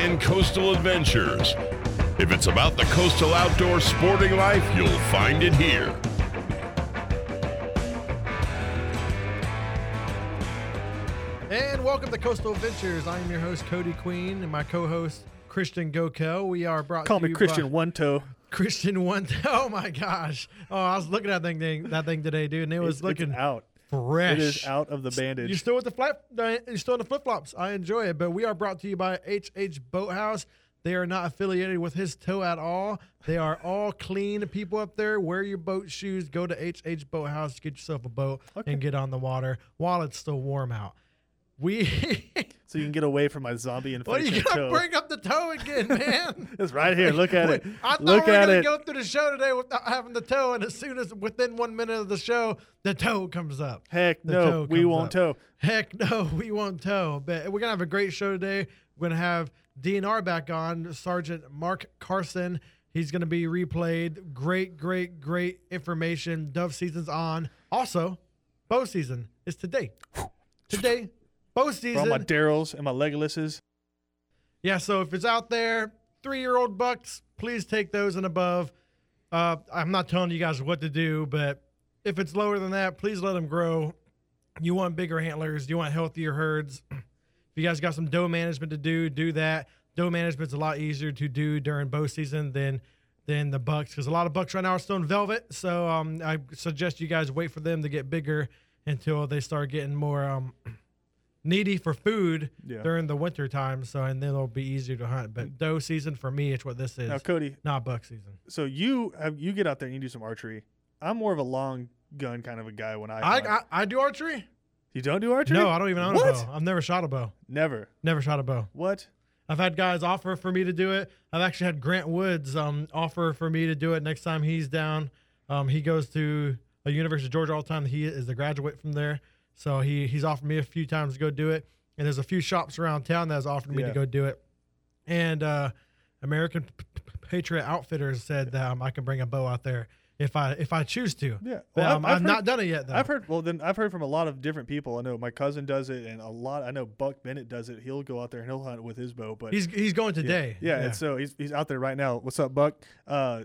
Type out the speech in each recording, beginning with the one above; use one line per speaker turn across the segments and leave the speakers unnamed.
and coastal adventures. If it's about the coastal outdoor sporting life, you'll find it here.
And welcome to Coastal Adventures. I am your host Cody Queen and my co-host Christian Gokel. We are brought
Call
to
me Christian
by
One Toe.
Christian One. Toe. Oh my gosh! Oh, I was looking at that thing that thing today, dude, and it was
It's-
looking
it's out.
Fresh.
It is out of the bandage.
You're still with the flap. You're still in the flip flops. I enjoy it, but we are brought to you by HH Boathouse. They are not affiliated with his toe at all. They are all clean people up there. Wear your boat shoes. Go to HH Boathouse. Get yourself a boat and get on the water while it's still warm out. We.
so you can get away from my zombie
what are you gonna
toe.
bring up the toe again, man?
It's right here. Look at it.
I thought
Look
we were
at
gonna
it.
go through the show today without having the toe, and as soon as within one minute of the show, the toe comes up.
Heck
The
no, we won't
up.
toe.
Heck no, we won't toe. But we're gonna have a great show today. We're gonna have DNR back on, Sergeant Mark Carson. He's gonna be replayed. Great, great, great information. Dove season's on. Also, bow season is today. Today, bow
For all my Daryls and my Legolases.
Yeah, so if it's out there, three year old bucks, please take those and above. Uh, I'm not telling you guys what to do, but if it's lower than that, please let them grow. You want bigger antlers, you want healthier herds. If you guys got some doe management to do, do that. Doe management's a lot easier to do during bow season than than the bucks because a lot of bucks right now are still in velvet. So um, I suggest you guys wait for them to get bigger until they start getting more um, needy for food
Yeah.
during the winter time. So and then it'll be easier to hunt. But doe season for me, it's what this is.
Now, Cody,
Not buck season.
so you have you get out there and you do some archery. I'm more of a long gun kind of a guy when I.
I. I I do archery.
you don't do archery?
No, I don't even own
what?
a bow. I've never shot a bow.
Never.
Never shot a bow.
What?
I've had guys offer for me to do it. I've actually had Grant Woods um, offer for me to do it next time he's down. Um, he goes to a University of Georgia all the time. He is a graduate from there, so he he's offered me a few times to go do it. And there's a few shops around town that has offered me
Yeah.
to go do it. And uh, American P- P- Patriot Outfitters said that um, I can bring a bow out there if I if I choose to.
Yeah. Well,
um,
I've-
I've,
I've
not done it yet though.
I've heard. Well, then I've heard from a lot of different people. I know my cousin does it, and a lot. I know Buck Bennett does it. He'll go out there and he'll hunt with his bow. But
he's he's going
yeah,
today.
Yeah, and so he's he's out there right now. What's up, Buck? Uh,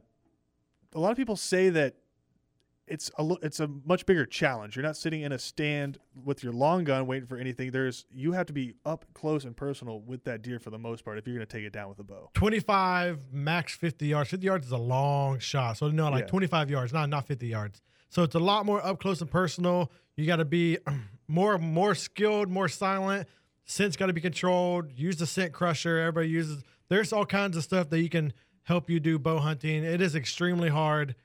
a lot of people say that it's a it's a much bigger challenge. You're not sitting in a stand with your long gun waiting for anything. There's you have to be up close and personal with that deer for the most part if you're going to take it down with a bow.
25 max 50 yards. 50 yards is a long shot. So no like
Yeah.
25 yards not not 50 yards. So it's a lot more up close and personal. You got to be more more skilled more silent. Scent's got to be controlled. Use the scent crusher. Everybody uses there's all kinds of stuff that you can help you do bow hunting. It is extremely hard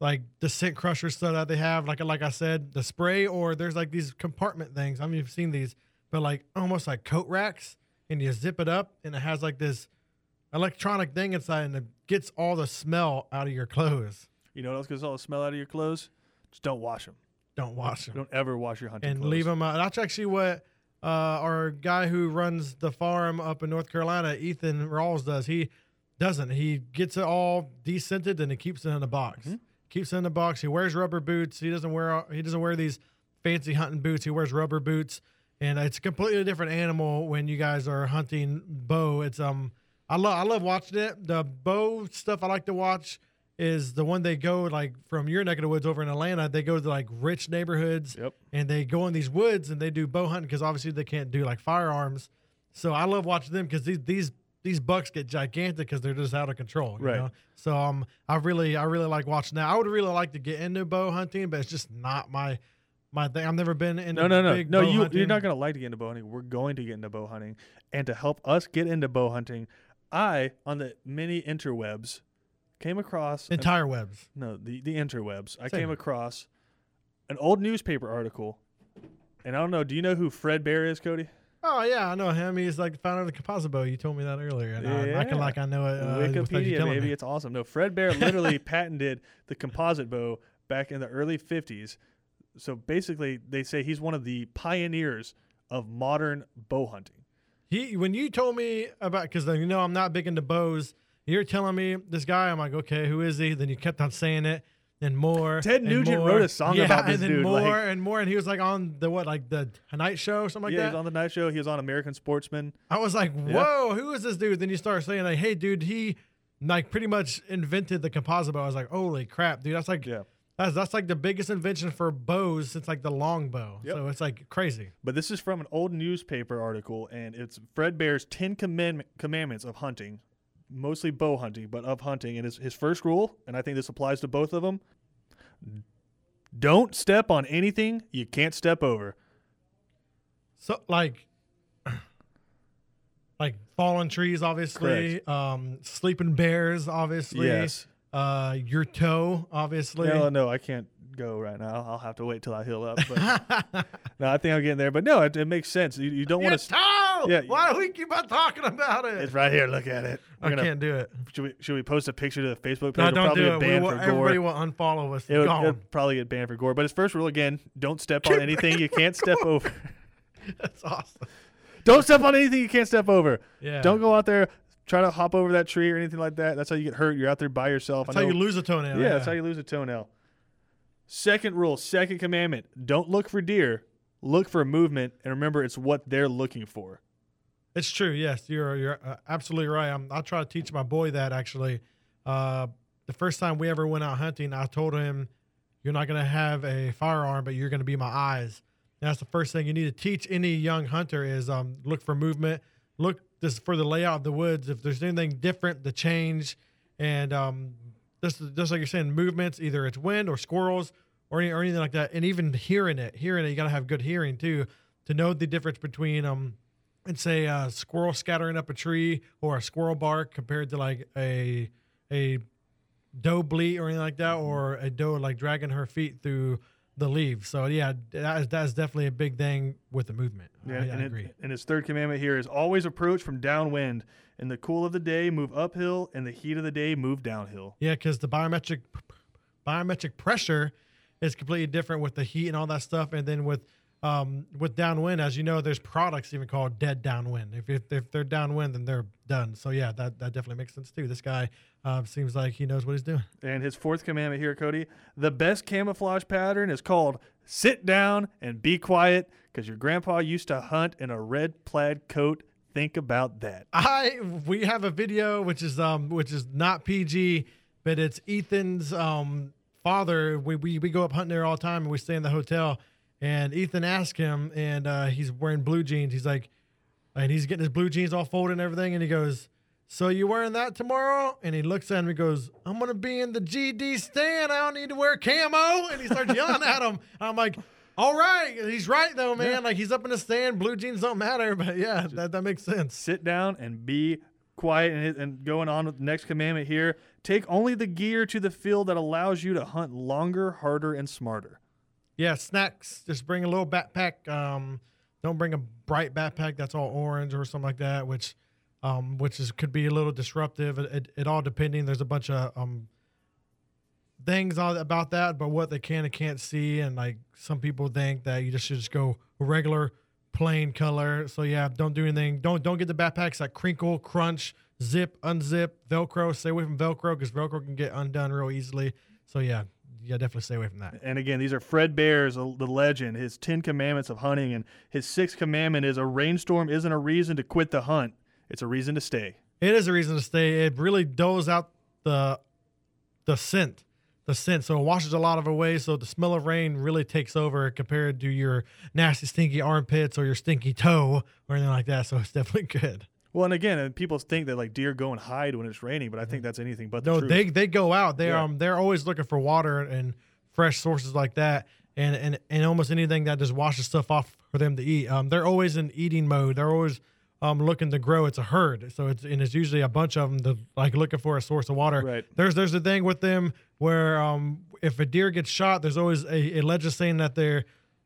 like the scent crusher stuff that they have like like i said the spray or there's like these compartment things i mean you've seen these but like almost like coat racks and you zip it up and it has like this electronic thing inside and it gets all the smell out of your clothes.
You know what else gets all the smell out of your clothes? Just don't wash them.
Don't wash them
Don't ever wash your hunting
and
clothes.
leave them out. That's actually what uh, our guy who runs the farm up in North Carolina, Ethan Rawls, does. He doesn't. He gets it all descented and he keeps it in a box.
Mm-hmm.
Keeps in the box. He wears rubber boots. He doesn't wear he doesn't wear these fancy hunting boots. He wears rubber boots, and it's a completely different animal when you guys are hunting bow. It's um I love I love watching it. The bow stuff I like to watch is the one they go like from your neck of the woods over in Atlanta. They go to like rich neighborhoods
Yep.
and they go in these woods and they do bow hunting because obviously they can't do like firearms. So I love watching them because these these these bucks get gigantic because they're just out of control. You
Right.
Know? So um, I really I really like watching that. I would really like to get into bow hunting, but it's just not my my thing. I've never been in.
No, no, no, no. You
hunting.
you're not gonna like to get into bow hunting. We're going to get into bow hunting, and to help us get into bow hunting, I on the many interwebs came across an-
entire webs.
no the the interwebs. I
Same.
came across an old newspaper article, and I don't know. Do you know who Fred Bear is, Cody?
Oh yeah, I know him. He's like the founder of the composite bow. You told me that earlier, and I'm acting
Yeah.
like I know it. Uh,
Wikipedia,
maybe
it's awesome. No, Fred Bear literally patented the composite bow back in the early '50s. So basically, they say he's one of the pioneers of modern bow hunting.
He when you told me about because you know I'm not big into bows. You're telling me this guy. I'm like, okay, who is he? Then you kept on saying it, and more.
Ted Nugent
more.
wrote a song
yeah,
about this
and then
dude,
more
like-
and more. And he was like on the what, like the Tonight Show, or something like that.
yeah, he was on the night show. He was on American Sportsman.
I was like,
Yeah.
whoa, who is this dude? Then you start saying like, hey, dude, he like pretty much invented the composite bow. I was like, holy crap, dude, that's like
Yeah.
that's that's like the biggest invention for bows since like the long bow.
Yep.
So it's like crazy.
But this is from an old newspaper article, and it's Fred Bear's Ten Command- Commandments of hunting, mostly bow hunting, but of hunting. And his, his first rule, and I think this applies to both of them don't step on anything you can't step over.
So like like fallen trees, obviously. Um, sleeping bears, obviously.
Yes.
Uh, your toe, obviously.
No, no, I can't go right now. I'll have to wait till I heal up. But no, I think I'm getting there. But no, it, it makes sense. You, you don't want to. Yeah.
Why do we keep on talking about it?
It's right here. Look at it. We're
I
gonna-
can't do it.
Should we, should we post a picture to the Facebook page?
No, don't
probably
do it. We will,
for gore.
everybody will unfollow us.
It would,
Gone.
it'll probably get banned for gore. But his first rule again: don't step on anything you can't step over.
That's awesome.
Don't step on anything you can't step over.
Yeah.
Don't go out there try to hop over that tree or anything like that. That's how you get hurt. You're out there by yourself.
That's
I
how you lose a toenail.
Yeah, that's how you lose a toenail. Second rule, second commandment: don't look for deer. Look for movement, and remember, it's what they're looking for.
It's true. Yes, you're you're uh, absolutely right. I'm, I try to teach my boy that actually. Uh, the first time we ever went out hunting, I told him, "You're not going to have a firearm, but you're going to be my eyes." And that's the first thing you need to teach any young hunter is um, look for movement, look just for the layout of the woods. If there's anything different, the change, and um, just just like you're saying, movements. Either it's wind or squirrels or, any, or anything like that, and even hearing it, hearing it, you got to have good hearing too to know the difference between um and say a squirrel scattering up a tree or a squirrel bark compared to like a a doe bleat or anything like that or a doe like dragging her feet through the leaves. So yeah, that is, that is definitely a big thing with the movement. I, I
and, it-
agree.
and his third commandment here is always approach from downwind. In the cool of the day, move uphill. In the heat of the day, move downhill.
Yeah, because the biometric biometric pressure is completely different with the heat and all that stuff, and then with um, with downwind, as you know, there's products even called dead downwind. If, if if they're downwind, then they're done. So yeah, that that definitely makes sense too. This guy uh, seems like he knows what he's doing.
And his fourth commandment here, Cody, the best camouflage pattern is called sit down and be quiet because your grandpa used to hunt in a red plaid coat. Think about that.
I we have a video which is um which is not PG, but it's Ethan's um father. We we, we go up hunting there all the time and we stay in the hotel. And Ethan asked him, and uh, he's wearing blue jeans. He's like, and he's getting his blue jeans all folded and everything. And he goes, "So you wearing that tomorrow?" And he looks at him. He goes, "I'm gonna be in the GD stand. I don't need to wear camo." And he starts yelling at him. I'm like. All right, he's right though, man. Like he's up in the stand. Blue jeans don't matter, but yeah, that, that makes sense.
Sit down and be quiet. And, and going on with the next commandment here take only the gear to the field that allows you to hunt longer, harder, and smarter.
Yeah, snacks. Just bring a little backpack. Um, don't bring a bright backpack that's all orange or something like that, which, um, which is could be a little disruptive. It, it, it all depending. There's a bunch of um things about that, but what they can and can't see, and like some people think that you just should just go regular plain color. So yeah, don't do anything. Don't don't get the backpacks that crinkle, crunch, zip, unzip, Velcro. Stay away from Velcro because Velcro can get undone real easily. So yeah, yeah, definitely stay away from that.
And again, these are Fred Bear's, the legend, his 10 commandments of hunting. And his sixth commandment is a rainstorm isn't a reason to quit the hunt, it's a reason to stay.
It is a reason to stay. It really doles out the the scent, the scent. So it washes a lot of it away. So the smell of rain really takes over compared to your nasty, stinky armpits or your stinky toe or anything like that. So it's definitely good.
Well, and again, and people think that like deer go and hide when it's raining, but I think that's anything but the
No,
truth.
they they go out. They
Yeah.
um they're always looking for water and fresh sources like that. And, and, and almost anything that just washes stuff off for them to eat. Um, they're always in eating mode. They're always um, looking to grow. It's a herd, so it's and it's usually a bunch of them that like looking for a source of water.
Right.
There's there's a thing with them where um, if a deer gets shot, there's always a, a legend saying that they're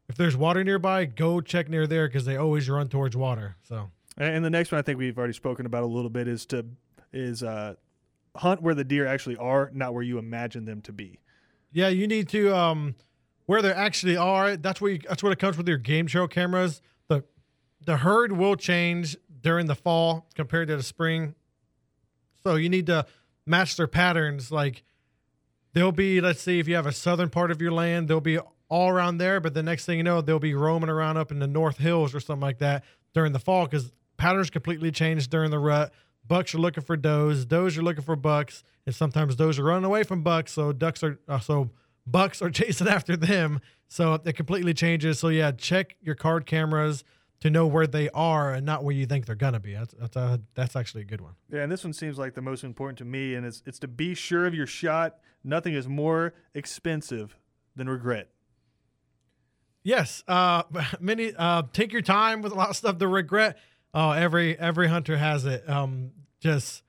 if there's water nearby, go check near there because they always run towards water. So
And the next one I think we've already spoken about a little bit is to is uh, hunt where the deer actually are, not where you imagine them to be.
yeah, you need to um, where they actually are. That's where you, that's what it comes with your game show cameras. the The herd will change during the fall compared to the spring, so you need to match their patterns. Like they'll be let's see if you have a southern part of your land, they'll be all around there. But the next thing you know, they'll be roaming around up in the North Hills or something like that during the fall because patterns completely change during the rut. Bucks are looking for does, does are looking for bucks, and sometimes does are running away from bucks. So ducks are uh, so bucks are chasing after them. So it completely changes. So yeah, check your card cameras to know where they are and not where you think they're gonna be. That's that's, a, that's actually a good one.
Yeah, and this one seems like the most important to me, and it's it's to be sure of your shot. Nothing is more expensive than regret.
Yes, uh, many uh, take your time with a lot of stuff. The regret, oh, every every hunter has it. Um, just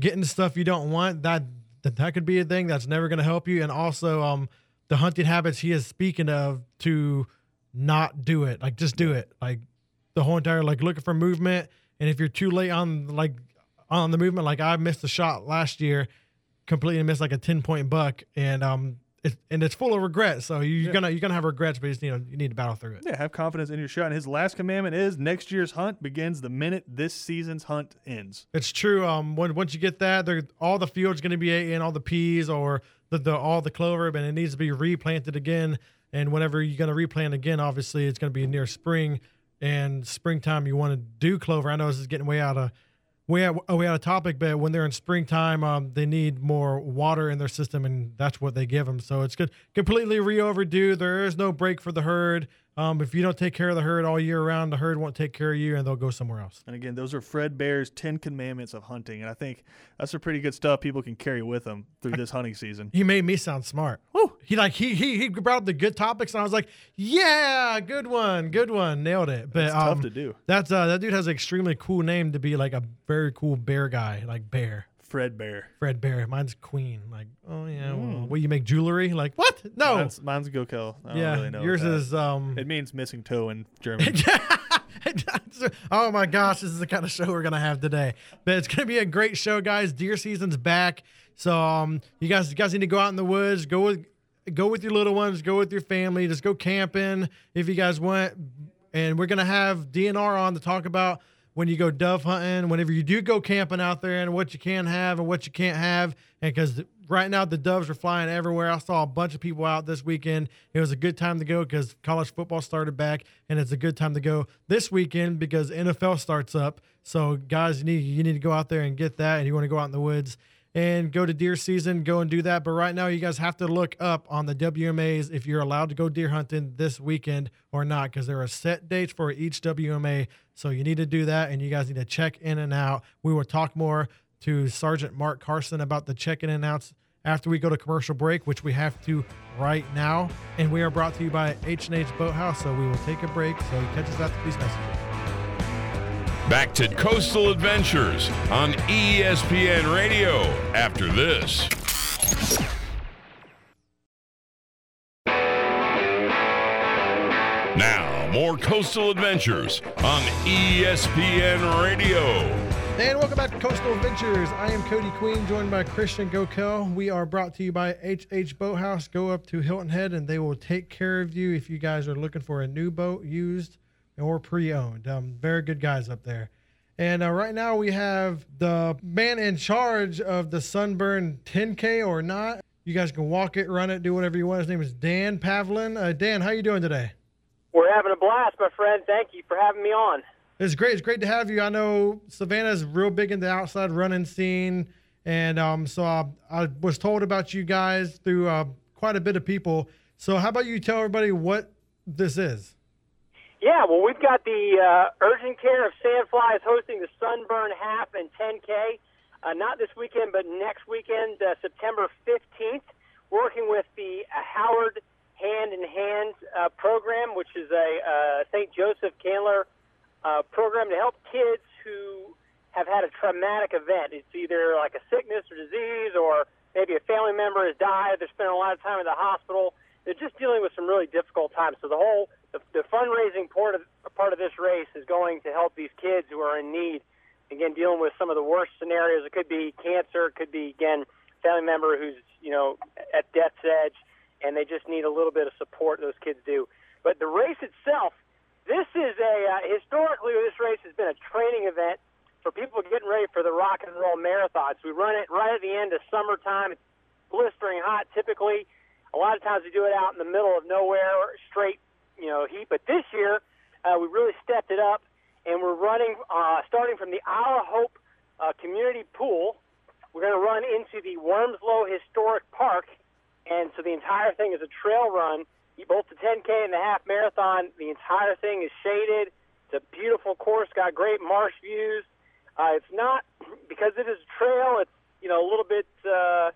getting stuff you don't want that that, that could be a thing that's never going to help you. And also, um, the hunting habits he is speaking of to not do it. Like just do it. Like the whole entire like looking for movement. And if you're too late on like on the movement, like I missed a shot last year, completely missed like a ten point buck, and um it, and it's full of regret. So you're
Yeah.
gonna you're gonna have regrets, but you just need to, you need to battle through it.
Yeah, have confidence in your shot. And his last commandment is next year's hunt begins the minute this season's hunt ends.
It's true. Um, when once you get that, they're, all the field's going to be in all the peas or the, the all the clover, and it needs to be replanted again. And whenever you're to replant again, obviously it's going to be near spring and springtime. You want to do clover. I know this is getting way out of way out, way out of topic, but when they're in springtime, um, they need more water in their system, and that's what they give them. So it's good, completely re overdue. There is no break for the herd. Um, if you don't take care of the herd all year round, the herd won't take care of you, and they'll go somewhere else.
And again, those are Fred Bear's 10 commandments of hunting. And I think that's some pretty good stuff people can carry with them through this hunting season.
He made me sound smart. Woo! He like he he he brought up the good topics, and I was like, yeah, good one, good one, nailed it. But
It's tough
um,
to do.
That's uh, that dude has an extremely cool name to be like a very cool bear guy, like Bear.
Fred Bear.
Fred Bear. Mine's Queen. Like, oh yeah, well, what you make jewelry? Like what? No.
Mine's, mine's Gokel. I don't
yeah,
really know.
yours is. um.
It means missing toe in German.
oh my gosh, this is the kind of show we're gonna have today. But it's gonna be a great show, guys. Deer season's back, so um, you guys, you guys need to go out in the woods, go with, go with your little ones, go with your family, just go camping if you guys want. And we're gonna have DNR on to talk about when you go dove hunting, whenever you do go camping out there, and what you can have and what you can't have. And because right now the doves are flying everywhere, I saw a bunch of people out this weekend. It was a good time to go because college football started back, and it's a good time to go this weekend because NFL starts up. So guys, you need you need to go out there and get that, and you want to go out in the woods and go to deer season, go and do that. But right now, you guys have to look up on the WMAs if you're allowed to go deer hunting this weekend or not, because there are set dates for each WMA. So you need to do that, and you guys need to check in and out. We will talk more to Sergeant Mark Carson about the check in and outs after we go to commercial break, which we have to right now. And we are brought to you by H&H Boathouse. So we will take a break. So catch us after these messages.
Back to Coastal Adventures on ESPN Radio after this. Now, more Coastal Adventures on ESPN Radio.
And welcome back to Coastal Adventures. I am Cody Queen, joined by Christian Gokel. We are brought to you by HH Boathouse. Go up to Hilton Head, and they will take care of you if you guys are looking for a new boat, used or pre-owned. Um, very good guys up there. And uh, right now we have the man in charge of the Sunburn 10K or not. You guys can walk it, run it, do whatever you want. His name is Dan Pavlin. Uh, Dan, how you doing today?
We're having a blast, my friend. Thank you for having me on.
It's great. It's great to have you. I know Savannah's real big in the outside running scene, and um, so I, I was told about you guys through uh, quite a bit of people. So how about you tell everybody what this is?
Yeah, well, we've got the uh, urgent care of Sandfly is hosting the Sunburn Half and 10K. Uh, not this weekend, but next weekend, uh, September 15th. Working with the uh, Howard Hand in Hand uh, program, which is a uh, St. Joseph Candler uh, program to help kids who have had a traumatic event. It's either like a sickness or disease, or maybe a family member has died. They're spending a lot of time in the hospital. They're just dealing with some really difficult times. So the whole the, the fundraising part of part of this race is going to help these kids who are in need. Again, dealing with some of the worst scenarios. It could be cancer. It could be again family member who's you know at death's edge, and they just need a little bit of support. Those kids do. But the race itself, this is a uh, historically this race has been a training event for people getting ready for the rock and roll marathons. We run it right at the end of summertime. It's blistering hot. Typically, a lot of times we do it out in the middle of nowhere, straight, you know, heat. But this year, uh, we really stepped it up, and we're running uh, starting from the Isle of Hope uh, Community Pool. We're going to run into the Wormsloe Historic Park, and so the entire thing is a trail run. Both the 10K and the half marathon, the entire thing is shaded. It's a beautiful course, got great marsh views. Uh, it's not because it is a trail. It's you know a little bit uh,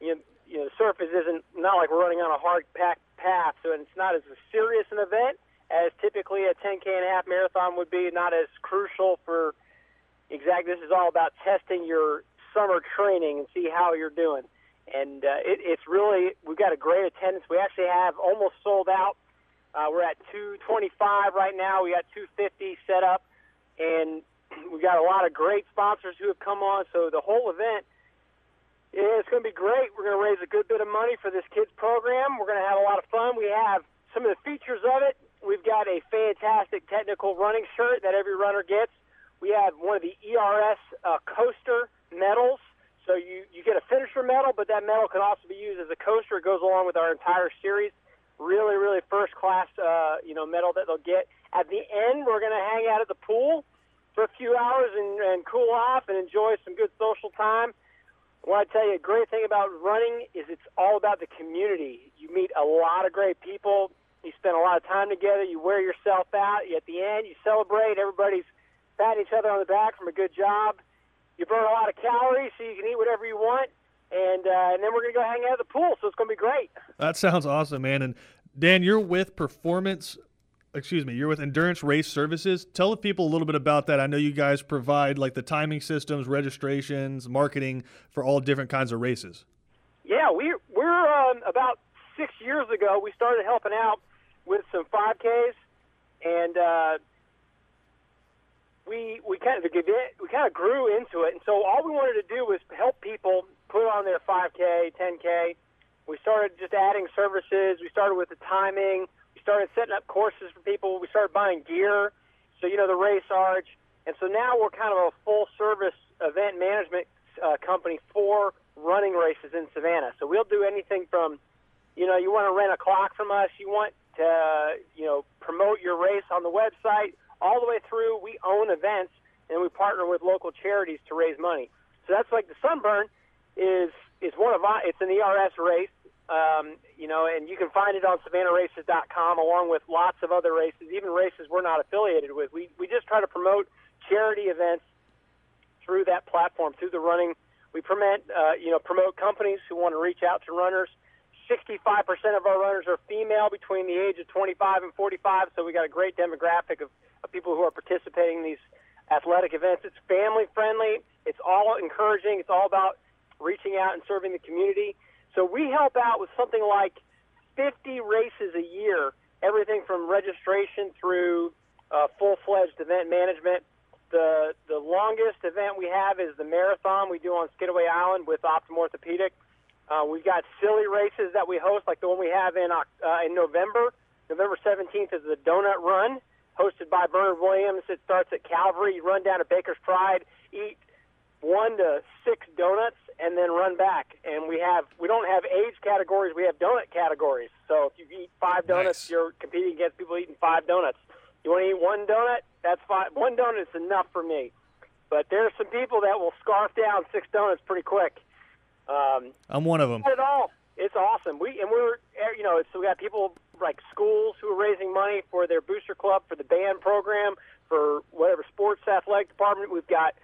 you know, you know the surface isn't not like we're running on a hard packed path, so it's not as serious an event as typically a 10k and a half marathon would be. Not as crucial for exact. This is all about testing your summer training and see how you're doing. And uh, it, it's really we've got a great attendance. We actually have almost sold out. Uh, we're at 225 right now. We got 250 set up, and we've got a lot of great sponsors who have come on. So the whole event it's going to be great. We're going to raise a good bit of money for this kids program. We're going to have a lot of fun. We have some of the features of it. We've got a fantastic technical running shirt that every runner gets. We have one of the ERS uh, coaster medals. So you, you get a finisher medal, but that medal can also be used as a coaster. It goes along with our entire series. Really, really first class, uh, you know, medal that they'll get. At the end, we're going to hang out at the pool for a few hours and, and cool off and enjoy some good social time. I tell you a great thing about running is it's all about the community. You meet a lot of great people. You spend a lot of time together. You wear yourself out. At the end, you celebrate. Everybody's patting each other on the back from a good job. You burn a lot of calories, so you can eat whatever you want. And uh, and then we're gonna go hang out at the pool, so it's gonna be great.
That sounds awesome, man. And Dan, you're with Performance excuse me, you're with Endurance Race Services. Tell the people a little bit about that. I know you guys provide like the timing systems, registrations, marketing for all different kinds of races.
Yeah, we we're um, about six years ago. We started helping out with some 5Ks, and uh, we we kind of we kind of grew into it. And so all we wanted to do was help people put on their 5K, 10K. We started just adding services. We started with the timing started setting up courses for people. We started buying gear, so you know the race arch, and so now we're kind of a full service event management uh, company for running races in Savannah. So we'll do anything from, you know, you want to rent a clock from us, you want to, you know, promote your race on the website, all the way through. We own events and we partner with local charities to raise money. So that's like the Sunburn is is one of our, it's an ERS race. Um, you know, and you can find it on SavannahRaces.com along with lots of other races, even races we're not affiliated with. We we just try to promote charity events through that platform, through the running. We promote, uh, you know, promote companies who want to reach out to runners. 65% of our runners are female between the age of 25 and 45, so we got a great demographic of, of people who are participating in these athletic events. It's family friendly. It's all encouraging. It's all about reaching out and serving the community. So we help out with something like 50 races a year, everything from registration through uh, full-fledged event management. The the longest event we have is the marathon we do on Skidaway Island with Optim Orthopedic. Uh, we've got silly races that we host, like the one we have in uh, in November. November 17th is the Donut Run, hosted by Bernard Williams. It starts at Calvary. You run down to Baker's Pride, eat one to six donuts and then run back. And we have we don't have age categories. We have donut categories. So if you eat five donuts, nice. you're competing against people eating five donuts. You want to eat one donut? That's fine. One donut is enough for me. But there are some people that will scarf down six donuts pretty quick.
Um, I'm one of them.
Not at all. It's awesome. We and we're you know so we got people like schools who are raising money for their booster club for the band program for whatever sports athletic department. We've got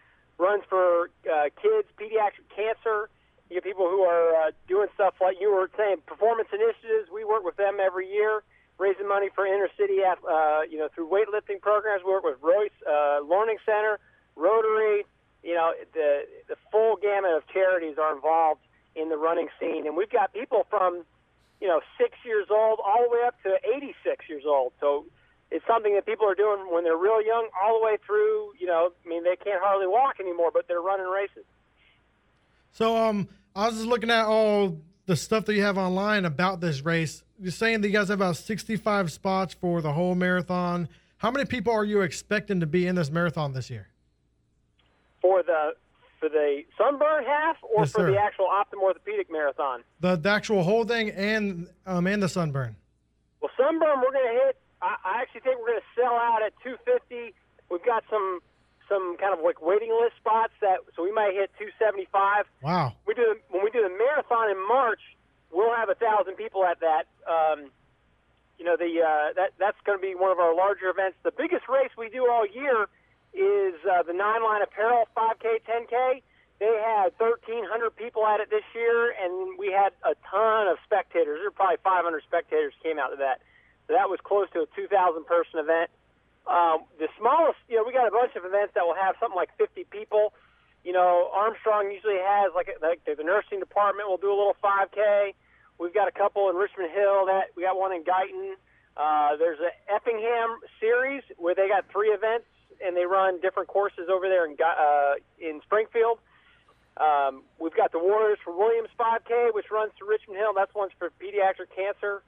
runs for uh, kids, pediatric cancer. You get people who are uh, doing stuff like you were saying, performance initiatives. We work with them every year, raising money for inner city, uh, you know, through weightlifting programs. We work with Royce uh, Learning Center, Rotary. You know, the the full gamut of charities are involved in the running scene, and we've got people from, you know, six years old all the way up to 86 years old. So it's something that people are doing when they're real young, all the way through. You know, I mean, they can't hardly walk anymore, but they're running races.
So, um, I was just looking at all the stuff that you have online about this race. You're saying that you guys have about 65 spots for the whole marathon. How many people are you expecting to be in this marathon this year?
For the for the Sunburn half or
Yes,
for
sir.
the actual Optim Orthopedic Marathon?
The, the actual whole thing and um and the sunburn.
Well, Sunburn, we're going to hit. I, I actually think we're going to sell out at 250. We've got some some kind of like waiting list spots that, so we might hit 275.
Wow.
We do when we do the marathon in March. We'll have a thousand people at that. Um, you know, the uh, that that's going to be one of our larger events. The biggest race we do all year is uh, the Nine Line Apparel 5K, 10K. They had 1,300 people at it this year, and we had a ton of spectators. There were probably 500 spectators came out to that. So that was close to a 2,000 person event. Um, the smallest, you know, we got a bunch of events that will have something like 50 people. You know, Armstrong usually has like, like the nursing department will do a little 5K. We've got a couple in Richmond Hill. That we got one in Guyton. Uh, there's a Effingham series where they got three events and they run different courses over there in uh, in Springfield. Um, we've got the Warriors for Williams 5K, which runs to Richmond Hill. That's one's for pediatric cancer.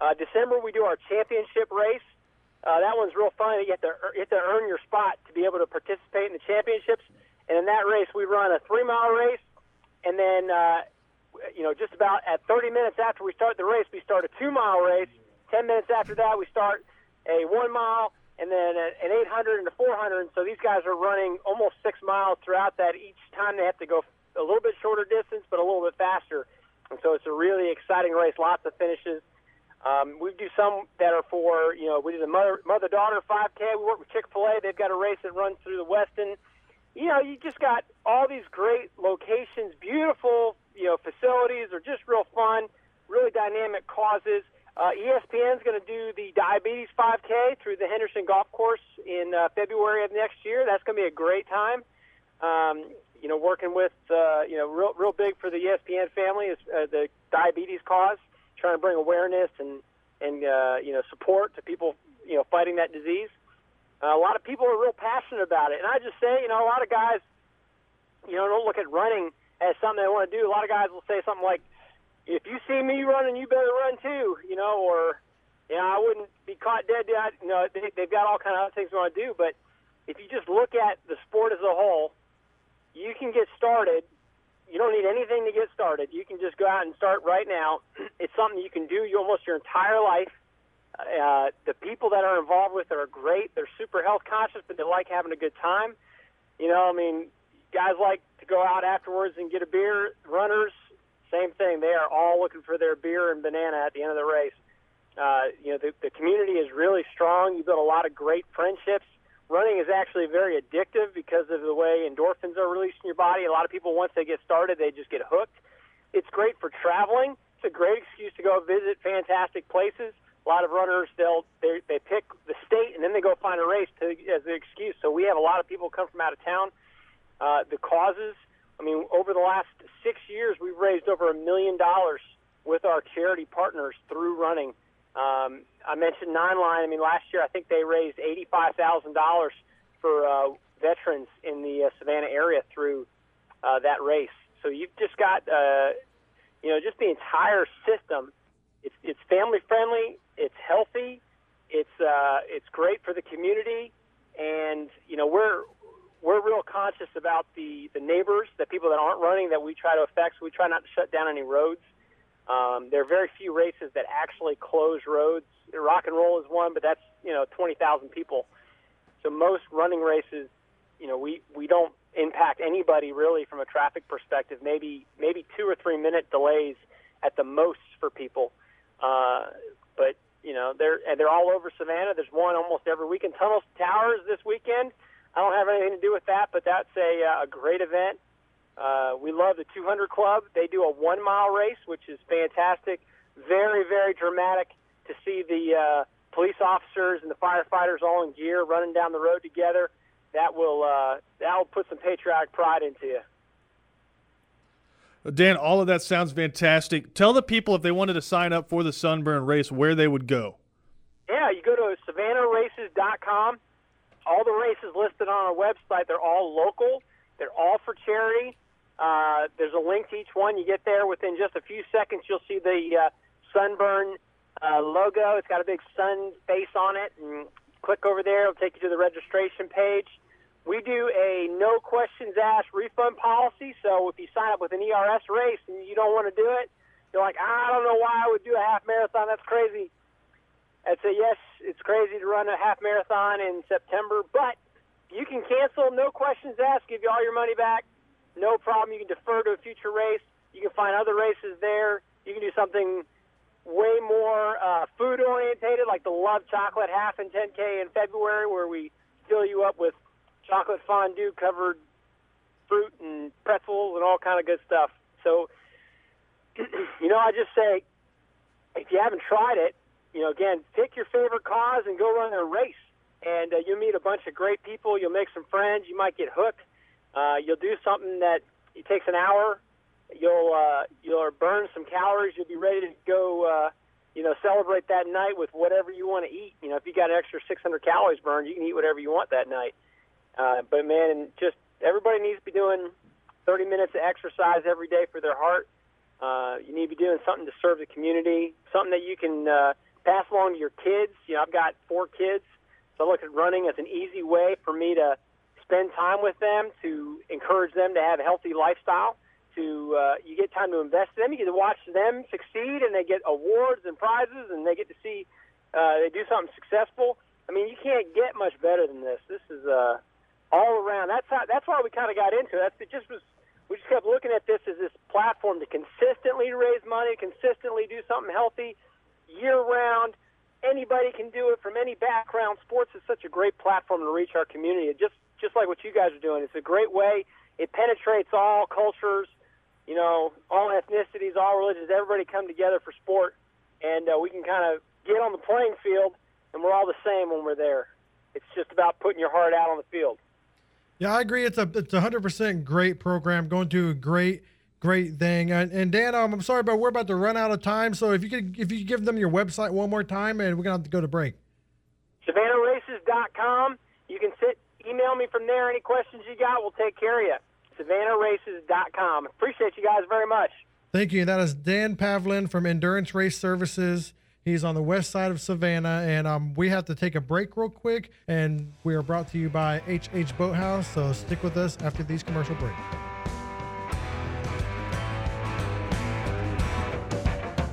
Uh, December we do our championship race. Uh, that one's real fun. You have to you have to earn your spot to be able to participate in the championships. And in that race, we run a three mile race, and then uh, you know just about at 30 minutes after we start the race, we start a two mile race. 10 minutes after that, we start a one mile, and then an 800 and a 400. And so these guys are running almost six miles throughout that. Each time they have to go a little bit shorter distance, but a little bit faster. And so it's a really exciting race. Lots of finishes. Um, we do some that are for, you know, we do the mother mother daughter 5K. We work with Chick Fil A. They've got a race that runs through the Westin. You know, you just got all these great locations, beautiful, you know, facilities. Are just real fun, really dynamic causes. Uh, ESPN's going to do the diabetes 5K through the Henderson Golf Course in uh, February of next year. That's going to be a great time. Um, you know, working with uh, you know, real real big for the ESPN family is uh, the diabetes cause, trying to bring awareness and and uh, you know support to people you know fighting that disease. Uh, a lot of people are real passionate about it, and I just say, you know, a lot of guys, you know, don't look at running as something they want to do. A lot of guys will say something like, "If you see me running, you better run too," you know, or you know, I wouldn't be caught dead. yet. You know, they, they've got all kind of other things they want to do, but if you just look at the sport as a whole, you can get started. You don't need anything to get started. You can just go out and start right now. It's something you can do you almost your entire life. Uh, the people that are involved with it are great. They're super health conscious, but they like having a good time. You know, I mean, guys like to go out afterwards and get a beer. Runners, same thing. They are all looking for their beer and banana at the end of the race. Uh, you know, the, the community is really strong. You build a lot of great friendships. Running is actually very addictive because of the way endorphins are released in your body. A lot of people, once they get started, they just get hooked. It's great for traveling. It's a great excuse to go visit fantastic places. A lot of runners, they'll they, they pick the state and then they go find a race to, as an excuse. So we have a lot of people come from out of town. Uh, the causes, I mean, over the last six years, we've raised over a million dollars with our charity partners through running. Um, I mentioned Nine Line. I mean, last year I think they raised eighty-five thousand dollars for uh, veterans in the uh, Savannah area through uh, that race. So you've just got, uh, you know, just the entire system. It's it's family friendly. It's healthy. It's uh, it's great for the community, and you know we're we're real conscious about the the neighbors, the people that aren't running that we try to affect. So we try not to shut down any roads. Um, there are very few races that actually close roads. Rock and roll is one, but that's you know 20,000 people. So most running races, you know, we we don't impact anybody really from a traffic perspective. Maybe maybe two or three minute delays at the most for people. Uh, but you know, they're and they're all over Savannah. There's one almost every weekend. Tunnels to Towers this weekend. I don't have anything to do with that, but that's a uh, a great event. Uh, we love the 200 Club. They do a one mile race, which is fantastic. Very, very dramatic to see the uh, police officers and the firefighters all in gear running down the road together. That will uh, that will put some patriotic pride into you.
Dan, all of that sounds fantastic. Tell the people if they wanted to sign up for the Sunburn race where they would go.
Yeah, you go to SavannahRaces.com. All the races listed on our website, they're all local. They're all for charity. Uh, there's a link to each one. You get there within just a few seconds. You'll see the uh, Sunburn uh, logo. It's got a big sun face on it. And click over there. It'll take you to the registration page. we do a no questions asked refund policy. So if you sign up with an ERS race and you don't want to do it, you're like, I don't know why I would do a half marathon. That's crazy. I'd say yes, it's crazy to run a half marathon in September, but you can cancel, no questions asked, give you all your money back, no problem. You can defer to a future race. You can find other races there. You can do something way more uh, food orientated, like the Love Chocolate Half and 10K in February, where we fill you up with chocolate fondue covered fruit and pretzels and all kind of good stuff. So, you know, I just say, if you haven't tried it, you know, again, pick your favorite cause and go run a race. And uh, you'll meet a bunch of great people. You'll make some friends. You might get hooked. Uh, you'll do something that it takes an hour. You'll uh, you'll burn some calories. You'll be ready to go. Uh, you know, celebrate that night with whatever you want to eat. You know, if you got an extra 600 calories burned, you can eat whatever you want that night. Uh, but man, just everybody needs to be doing 30 minutes of exercise every day for their heart. Uh, you need to be doing something to serve the community, something that you can uh, pass along to your kids. You know, I've got four kids, so I look at running as an easy way for me to spend time with them, to encourage them to have a healthy lifestyle. To uh, you get time to invest in them, you get to watch them succeed, and they get awards and prizes, and they get to see uh, they do something successful. I mean, you can't get much better than this. This is uh, all around. That's how. That's why we kind of got into it. That's, it. Just was. We just kept looking at this as this platform to consistently raise money, consistently do something healthy, year round. Anybody can do it from any background. Sports is such a great platform to reach our community. It just just like what you guys are doing. It's a great way. It penetrates all cultures, you know, all ethnicities, all religions. Everybody come together for sport, and uh, we can kind of get on the playing field, and we're all the same when we're there. It's just about putting your heart out on the field.
Yeah, I agree. It's a it's a hundred percent great program. Going to a great great thing. And, and Dan, um, I'm sorry, but we're about to run out of time. So if you could if you could give them your website one more time, and we're gonna have to go to break.
SavannahRaces.com. You can sit email me from there. Any questions you got, we'll take care of you. SavannahRaces.com. Appreciate you guys very much.
Thank you. That is Dan Pavlin from Endurance Race Services. He's on the west side of Savannah, and um, we have to take a break real quick. And we are brought to you by HH Boathouse. So stick with us after these commercial breaks.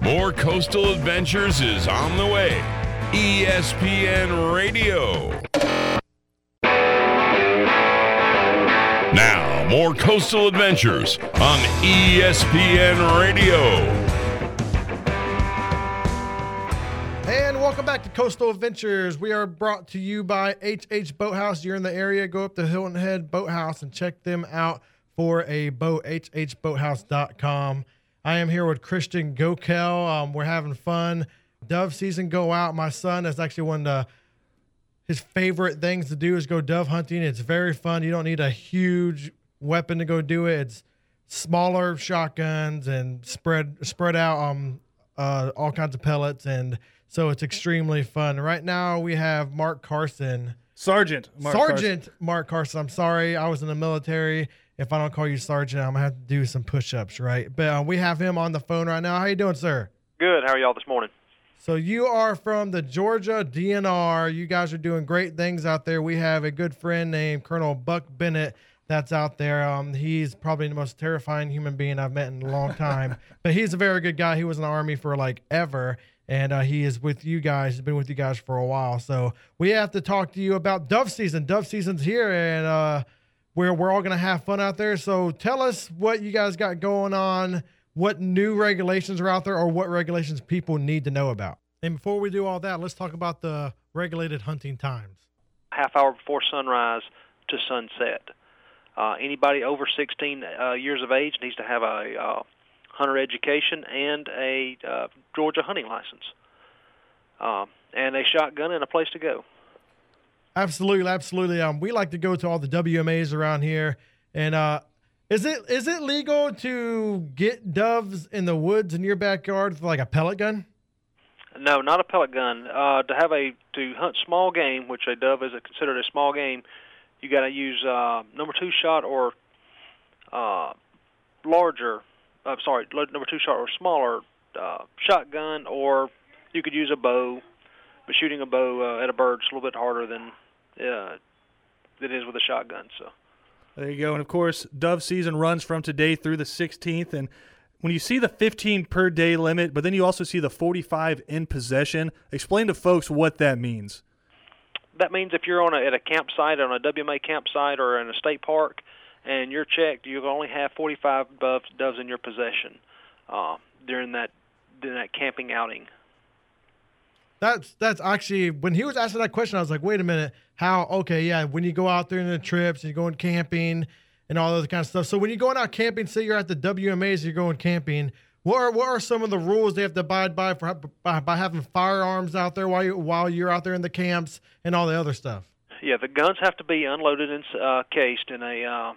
More Coastal Adventures is on the way. ESPN Radio. More Coastal Adventures on ESPN Radio.
And welcome back to Coastal Adventures. We are brought to you by HH Boathouse. You're in the area, go up to Hilton Head Boathouse and check them out for a boat, hhboathouse.com. I am here with Christian Gokel. Um, we're having fun. Dove season go out. My son is actually one of the, his favorite things to do is go dove hunting. It's very fun. You don't need a huge weapon to go do it. It's smaller shotguns and spread spread out um uh, all kinds of pellets and so it's extremely fun. Right now we have Mark Carson.
Sergeant. Mark
Sergeant
Carson.
Mark Carson. I'm sorry, I was in the military. If I don't call you Sergeant, I'm gonna have to do some push-ups, right? But uh, we have him on the phone right now. How you doing, sir?
Good. How are y'all this morning?
So you are from the Georgia DNR. You guys are doing great things out there. We have a good friend named Colonel Buck Bennett that's out there. Um, he's probably the most terrifying human being I've met in a long time. but he's a very good guy. He was in the army for like ever, and uh, he is with you guys. He's been with you guys for a while. So we have to talk to you about dove season. Dove season's here, and uh, we're we're all gonna have fun out there. So tell us what you guys got going on. What new regulations are out there, or what regulations people need to know about? And before we do all that, let's talk about the regulated hunting times.
Half hour before sunrise to sunset. Uh, anybody over 16 uh, years of age needs to have a uh, hunter education and a uh, Georgia hunting license, uh, and a shotgun and a place to go.
Absolutely, absolutely. Um, we like to go to all the WMAs around here, and uh, is it is it legal to get doves in the woods in your backyard with like a pellet gun?
No, not a pellet gun. Uh, to have a to hunt small game, which a dove is considered a small game, you got to use uh, number two shot or uh, larger. I'm sorry, number two shot or smaller uh, shotgun, or you could use a bow. But shooting a bow uh, at a bird is a little bit harder than uh, it is with a shotgun. So.
There you go. And of course, dove season runs from today through the 16th. And when you see the 15 per day limit, but then you also see the 45 in possession, explain to folks what that means.
That means if you're on a, at a campsite, on a WMA campsite, or in a state park, and you're checked, you only have 45 doves, doves in your possession uh, during that during that camping outing.
That's that's actually when he was asking that question, I was like, wait a minute, how? Okay, yeah, when you go out there in the trips, you're going camping and all those kind of stuff. So when you're going out camping, say you're at the WMAs, you're going camping. What are what are some of the rules they have to abide by for by, by having firearms out there while you while you're out there in the camps and all the other stuff?
Yeah, the guns have to be unloaded and uh, cased in a uh,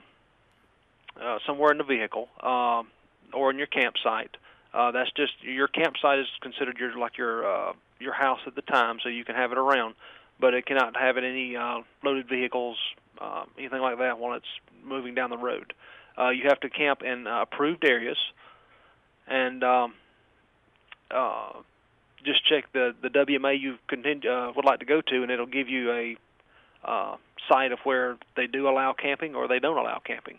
uh, somewhere in the vehicle um, or in your campsite. Uh, that's just your campsite is considered your like your uh, your house at the time, so you can have it around, but it cannot have it any uh, loaded vehicles, uh, anything like that while it's moving down the road. Uh, you have to camp in uh, approved areas, and um, uh, just check the the WMA you continue, uh, would like to go to, and it'll give you a uh, site of where they do allow camping or they don't allow camping.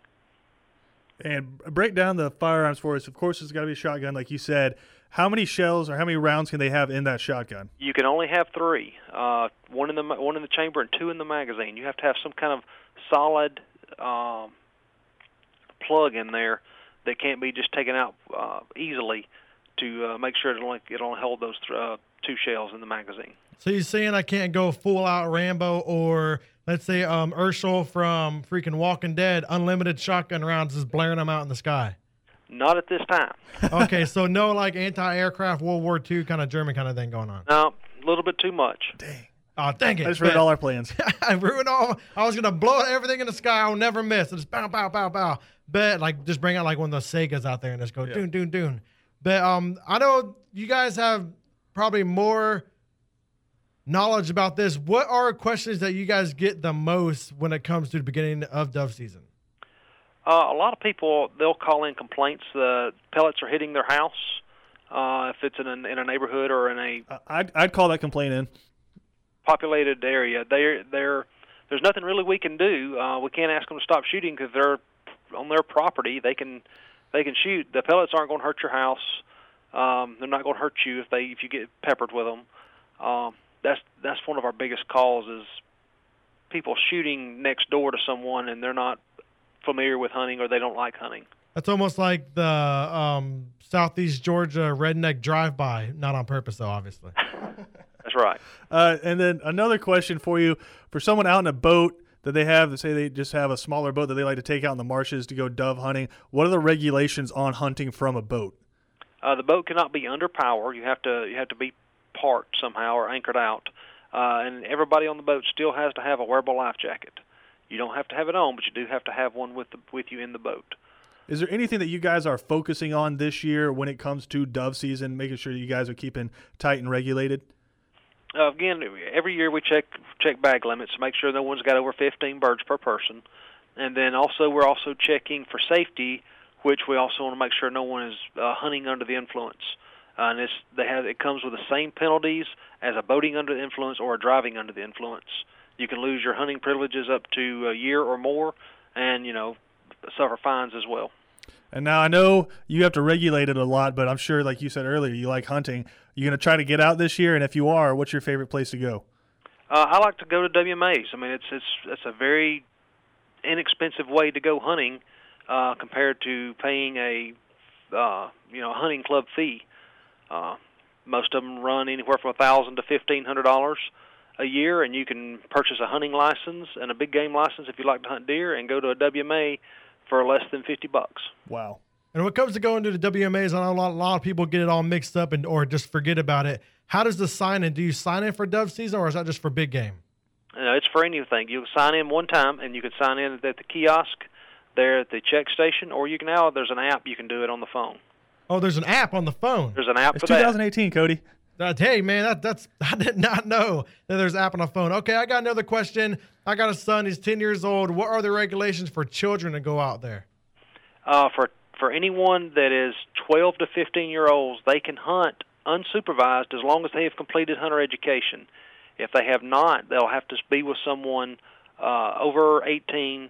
And break down the firearms for us. Of course, it's got to be a shotgun, like you said. How many shells or how many rounds can they have in that shotgun?
You can only have three. Uh, one in the one in the chamber and two in the magazine. You have to have some kind of solid um, plug in there that can't be just taken out uh, easily to uh, make sure it'll only, it'll only hold those th- uh, two shells in the magazine.
So you're saying I can't go full out Rambo or let's say um Hershel from freaking Walking Dead, unlimited shotgun rounds just blaring them out in the sky.
Not at this time.
okay, so no like anti-aircraft World War II kind of German kind of thing going on.
No, a little bit too much.
Dang.
Oh, dang it.
I just ruined
Bet.
all our plans.
I ruined all. I was gonna blow everything in the sky. I'll never miss. It's just bow, bow, bow, bow. Bet like just bring out like one of those Segas out there and just go
Yeah.
doon, doon, doon. But um, I know you guys have probably more knowledge about this. What are questions that you guys get the most when it comes to the beginning of dove season?
Uh, a lot of people they'll call in complaints that pellets are hitting their house. Uh, if it's in a, in a neighborhood or in a
I'd, I'd call that complaint in.
populated area, they're they're there's nothing really we can do. Uh, we can't ask them to stop shooting because they're on their property. They can they can shoot. The pellets aren't going to hurt your house. Um, they're not going to hurt you if they if you get peppered with them. Um, that's that's one of our biggest calls is people shooting next door to someone and they're not familiar with hunting or they don't like hunting.
That's almost like the um, Southeast Georgia redneck drive-by, not on purpose though, obviously.
That's right.
Uh, and then another question for you: for someone out in a boat that they have, say they just have a smaller boat that they like to take out in the marshes to go dove hunting. What are the regulations on hunting from a boat?
Uh, the boat cannot be under power. You have to you have to be parked somehow or anchored out. Uh, and everybody on the boat still has to have a wearable life jacket. You don't have to have it on, but you do have to have one with the, with you in the boat.
Is there anything that you guys are focusing on this year when it comes to dove season, making sure you guys are keeping tight and regulated?
Uh, again, every year we check check bag limits to make sure no one's got over 15 birds per person, and then also we're also checking for safety, which we also want to make sure no one is uh, hunting under the influence. Uh, and it's, they have it comes with the same penalties as a boating under the influence or a driving under the influence. You can lose your hunting privileges up to a year or more, and you know suffer fines as well.
And now I know you have to regulate it a lot, but I'm sure, like you said earlier, you like hunting. You going to try to get out this year? And if you are, what's your favorite place to go?
Uh, I like to go to WMAs. I mean, it's it's it's a very inexpensive way to go hunting uh, compared to paying a uh, you know a hunting club fee. Uh, most of them run anywhere from a thousand to fifteen hundred dollars a year, and you can purchase a hunting license and a big game license if you like to hunt deer, and go to a WMA for less than fifty bucks.
Wow.
And when it comes to going to the WMAs, I know a lot, a lot of people get it all mixed up and or just forget about it. How does the sign in? Do you sign in for dove season or is that just for big game?
No, it's for anything. You can sign in one time, and you can sign in at the kiosk there at the check station, or you can now there's an app you can do it on the phone.
Oh, there's an app on the phone.
There's an app
It's
for that.
2018, Cody.
That, hey man, that, that's I did not know that there's an app on the phone. Okay, I got another question. I got a son. He's 10 years old. What are the regulations for children to go out there?
uh, for for anyone that is 12 to 15 year olds, they can hunt unsupervised as long as they have completed hunter education. If they have not, they'll have to be with someone uh, over 18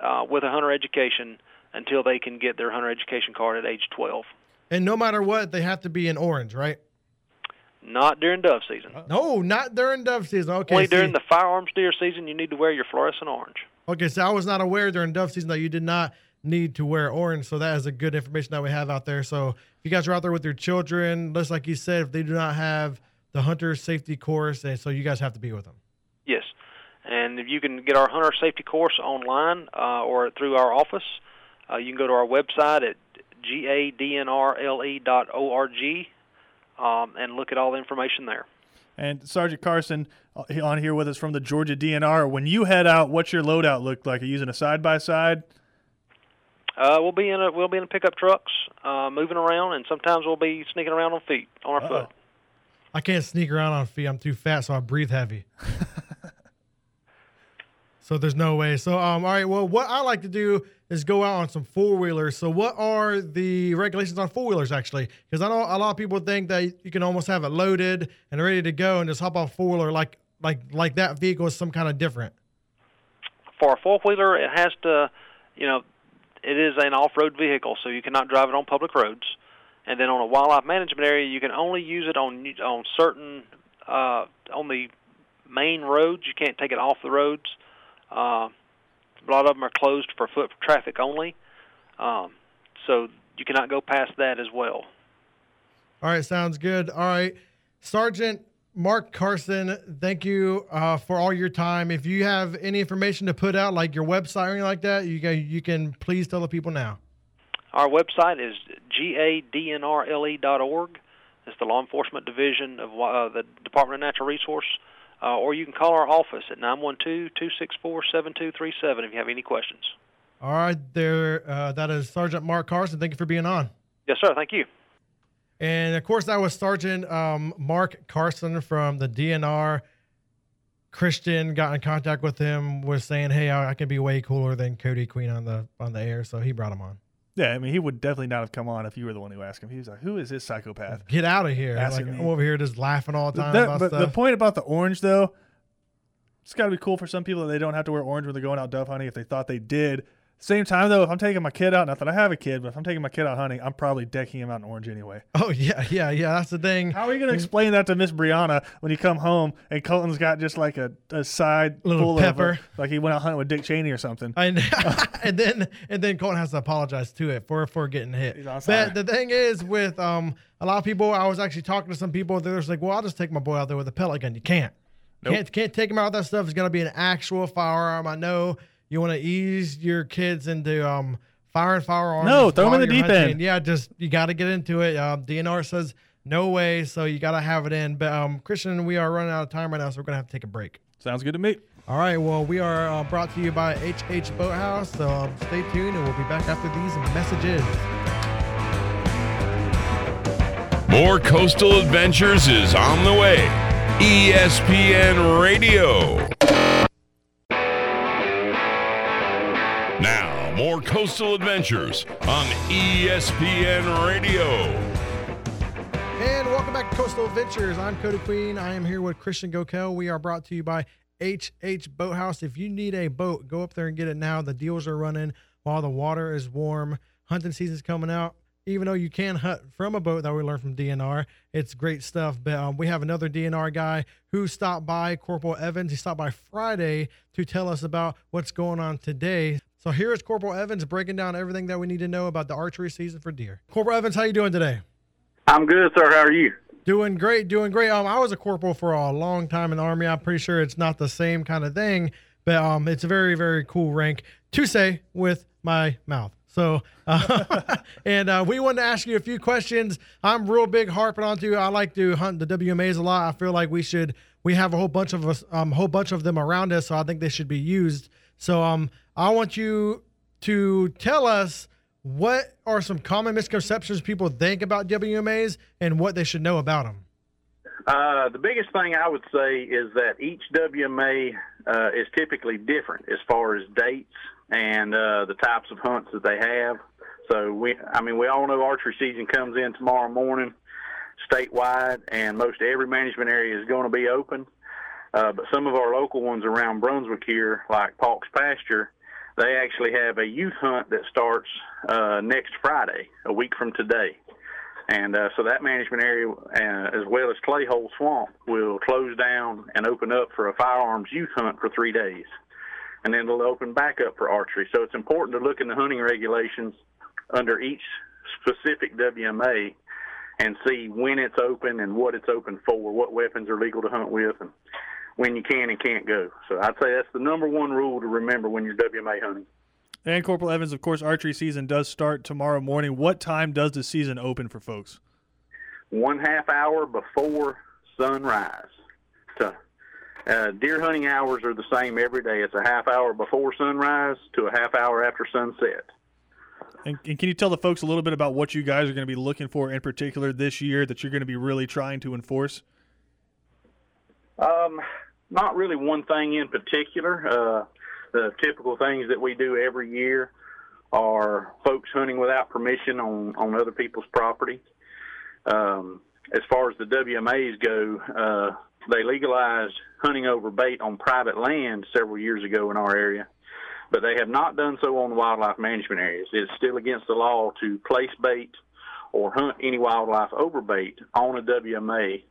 uh, with a hunter education until they can get their hunter education card at age 12.
And no matter what, they have to be in orange, right?
Not during dove season.
No, not during dove season. Okay.
Only
see-
during the firearms deer season, you need to wear your fluorescent orange.
Okay, so I was not aware during dove season that you did not need to wear orange. So that is a good information that we have out there. So if you guys are out there with your children, just like you said, if they do not have the hunter safety course, and so you guys have to be with them.
Yes. And if you can get our hunter safety course online uh, or through our office, uh, you can go to our website at g a d n r l e gadnrle.org um, and look at all the information there.
And Sergeant Carson uh, on here with us from the Georgia DNR. When you head out, what's your loadout look like? Are you using a side by side?
Uh, we'll be in a we'll be in pickup trucks, uh, moving around, and sometimes we'll be sneaking around on feet on our foot.
I can't sneak around on feet. I'm too fat, so I breathe heavy. so there's no way. So um, all right. Well, what I like to do is go out on some four wheelers. So what are the regulations on four wheelers actually? Because I know a lot of people think that you can almost have it loaded and ready to go and just hop off four wheeler like like like that vehicle is some kind of different.
For a four wheeler, it has to, you know, it is an off road vehicle, so you cannot drive it on public roads. And then on a wildlife management area, you can only use it on on certain uh, on the main roads. You can't take it off the roads. Uh, a lot of them are closed for foot traffic only, um, so you cannot go past that as well.
All right, sounds good. All right, Sergeant Mark Carson, thank you uh, for all your time. If you have any information to put out, like your website or anything like that, you can, you can please tell the people now.
Our website is gadnrle.org. It's the law enforcement division of uh, the Department of Natural Resource. Uh, or you can call our office at 912-264-7237 if you have any questions.
All right, there. Uh, that is Sergeant Mark Carson. Thank you for being on.
Yes, sir. Thank you.
And of course, that was Sergeant um, Mark Carson from the DNR. Christian got in contact with him, was saying, "Hey, I, I can be way cooler than Cody Queen on the on the air," so he brought him on.
Yeah, I mean, he would definitely not have come on if you were the one who asked him. He was like, "Who is this psychopath?"
Get out of here! Like. I'm over here just laughing all the time
That-
about
but
stuff.
the point about the orange, though, it's got to be cool for some people that they don't have to wear orange when they're going out dove hunting if they thought they did. Same time, though, if I'm taking my kid out, not that I have a kid, but if I'm taking my kid out hunting, I'm probably decking him out in orange anyway.
oh yeah, yeah, yeah. That's the thing.
How are you going to explain that to Miss Brianna when you come home and Colton's got just like a, a side
Little
full
pepper.
of, uh, like he went out hunting with Dick Cheney or something?
I know. and then and then Colton has to apologize to it for for getting hit.
He's.
But the thing is, with um a lot of people, I was actually talking to some people. They're just like, "Well, I'll just take my boy out there with a pellet gun." You can't.
Nope.
Can't can't take him out with that stuff. It's got to be an actual firearm. I know you want to ease your kids into um firing firearms.
No, throw them in the
you're
deep
hunting.
end.
Yeah, just you got to get into it. Um, DNR says no way, so you got to have it in. But um, Christian, we are running out of time right now, so we're gonna have to take a break.
Sounds good to me.
All right. Well, we are uh, brought to you by HH Boathouse. So um, stay tuned, and we'll be back after these messages.
More Coastal Adventures is on the way. ESPN Radio. More Coastal Adventures on ESPN Radio.
And welcome back to Coastal Adventures. I'm Cody Queen. I am here with Christian Gokel. We are brought to you by HH Boathouse. If you need a boat, go up there and get it now. The deals are running while the water is warm. Hunting season's coming out. Even though you can hunt from a boat that we learned from DNR, it's great stuff. But um, we have another DNR guy who stopped by, Corporal Evans. He stopped by Friday to tell us about what's going on today. So here is Corporal Evans breaking down everything that we need to know about the archery season for deer. Corporal Evans, how you doing today?
I'm good, sir. How are you?
Doing great, doing great. Um, I was a corporal for a long time in the army. I'm pretty sure it's not the same kind of thing, but um, it's a very, very cool rank to say with my mouth. So, uh, and uh, we wanted to ask you a few questions. I'm real big harping onto. I like to hunt the WMAs a lot. I feel like we should. We have a whole bunch of us, um, whole bunch of them around us. So I think they should be used. So, um, I want you to tell us what are some common misconceptions people think about WMAs and what they should know about them.
Uh, the biggest thing I would say is that each WMA uh, is typically different as far as dates and uh, the types of hunts that they have. So we, I mean, we all know archery season comes in tomorrow morning, statewide, and most every management area is going to be open. Uh, but some of our local ones around Brunswick here, like Paulk's Pasture, they actually have a youth hunt that starts uh, next Friday, a week from today. And uh, so that management area, uh, as well as Clayhole Swamp, will close down and open up for a firearms youth hunt for three days. And then it'll open back up for archery. So it's important to look in the hunting regulations under each specific WMA and see when it's open and what it's open for, what weapons are legal to hunt with, and when you can and can't go. So I'd say that's the number one rule to remember when you're WMA hunting.
And Corporal Evans, of course, archery season does start tomorrow morning. What time does the season open for folks?
One half hour before sunrise. To, uh, deer hunting hours are the same every day. It's a half hour before sunrise to a half hour after sunset.
And, and, can you tell the folks a little bit about what you guys are going to be looking for in particular this year that you're going to be really trying to enforce?
Um, not really one thing in particular. Uh, the typical things that we do every year are folks hunting without permission on, on other people's property. Um, as far as the WMAs go, uh, they legalized hunting over bait on private land several years ago in our area, but they have not done so on the wildlife management areas. It's still against the law to place bait or hunt any wildlife over bait on a WMA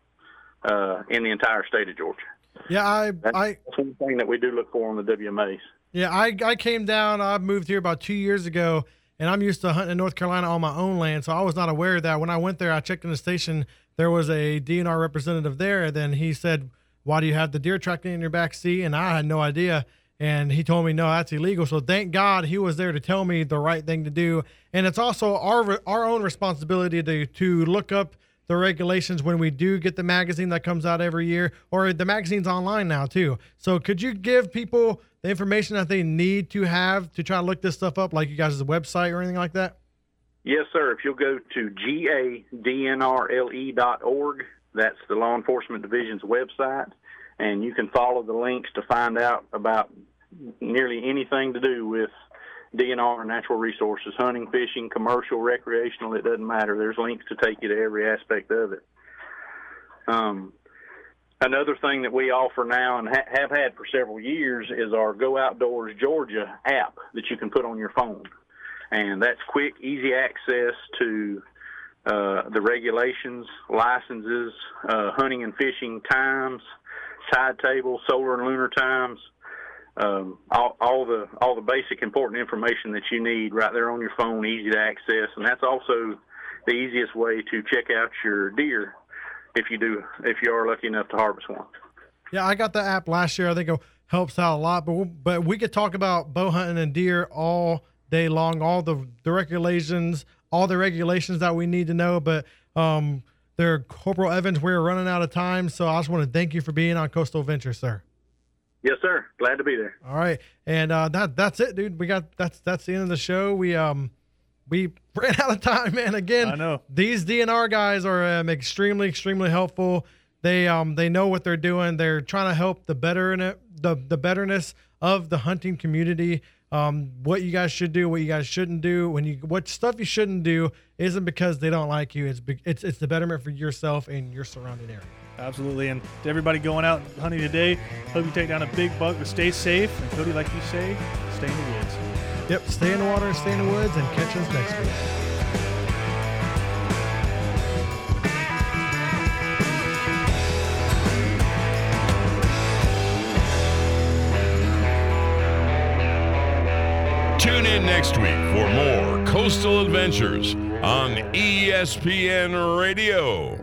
uh, in the entire state of Georgia.
Yeah, I,
that's,
I,
that's one thing that we do look for on the WMAs.
Yeah, I, I came down. I moved here about two years ago, and I'm used to hunting in North Carolina on my own land, so I was not aware of that. When I went there, I checked in the station. There was a DNR representative there. And then he said, "Why do you have the deer tracking in your back seat?" And I had no idea. And he told me, "No, that's illegal." So thank God he was there to tell me the right thing to do. And it's also our our own responsibility to to look up the regulations when we do get the magazine that comes out every year, or the magazine's online now too. So could you give people the information that they need to have to try to look this stuff up, like you guys' website or anything like that?
Yes, sir. If you'll go to gadnrle.org, that's the law enforcement division's website, and you can follow the links to find out about nearly anything to do with DNR natural resources, hunting, fishing, commercial, recreational, it doesn't matter. There's links to take you to every aspect of it. Um, another thing that we offer now and ha- have had for several years is our Go Outdoors Georgia app that you can put on your phone. And that's quick, easy access to uh, the regulations, licenses, uh, hunting and fishing times, tide tables, solar and lunar times, um, all, all the all the basic important information that you need right there on your phone, easy to access, and that's also the easiest way to check out your deer if you do if you are lucky enough to harvest one.
Yeah, I got the app last year. I think it helps out a lot. But but we could talk about bow hunting and deer all day long, all the the regulations, all the regulations that we need to know. But um, there, Corporal Evans, we're running out of time, so I just want to thank you for being on Coastal Adventure, sir.
Yes, sir. Glad to be there.
All right, and uh, that that's it, dude. We got that's that's the end of the show. We um we ran out of time, man. Again,
I know
these DNR guys are um, extremely extremely helpful. They um they know what they're doing. They're trying to help the better in it, the the betterness of the hunting community. Um, what you guys should do, what you guys shouldn't do, when you what stuff you shouldn't do isn't because they don't like you. It's be it's it's the betterment for yourself and your surrounding area.
Absolutely. And to everybody going out hunting today, hope you take down a big buck, but stay safe. And Cody, like you say, stay in the woods.
Yep, stay in the water, stay in the woods, and catch us next week.
Tune in next week for more coastal adventures on ESPN Radio.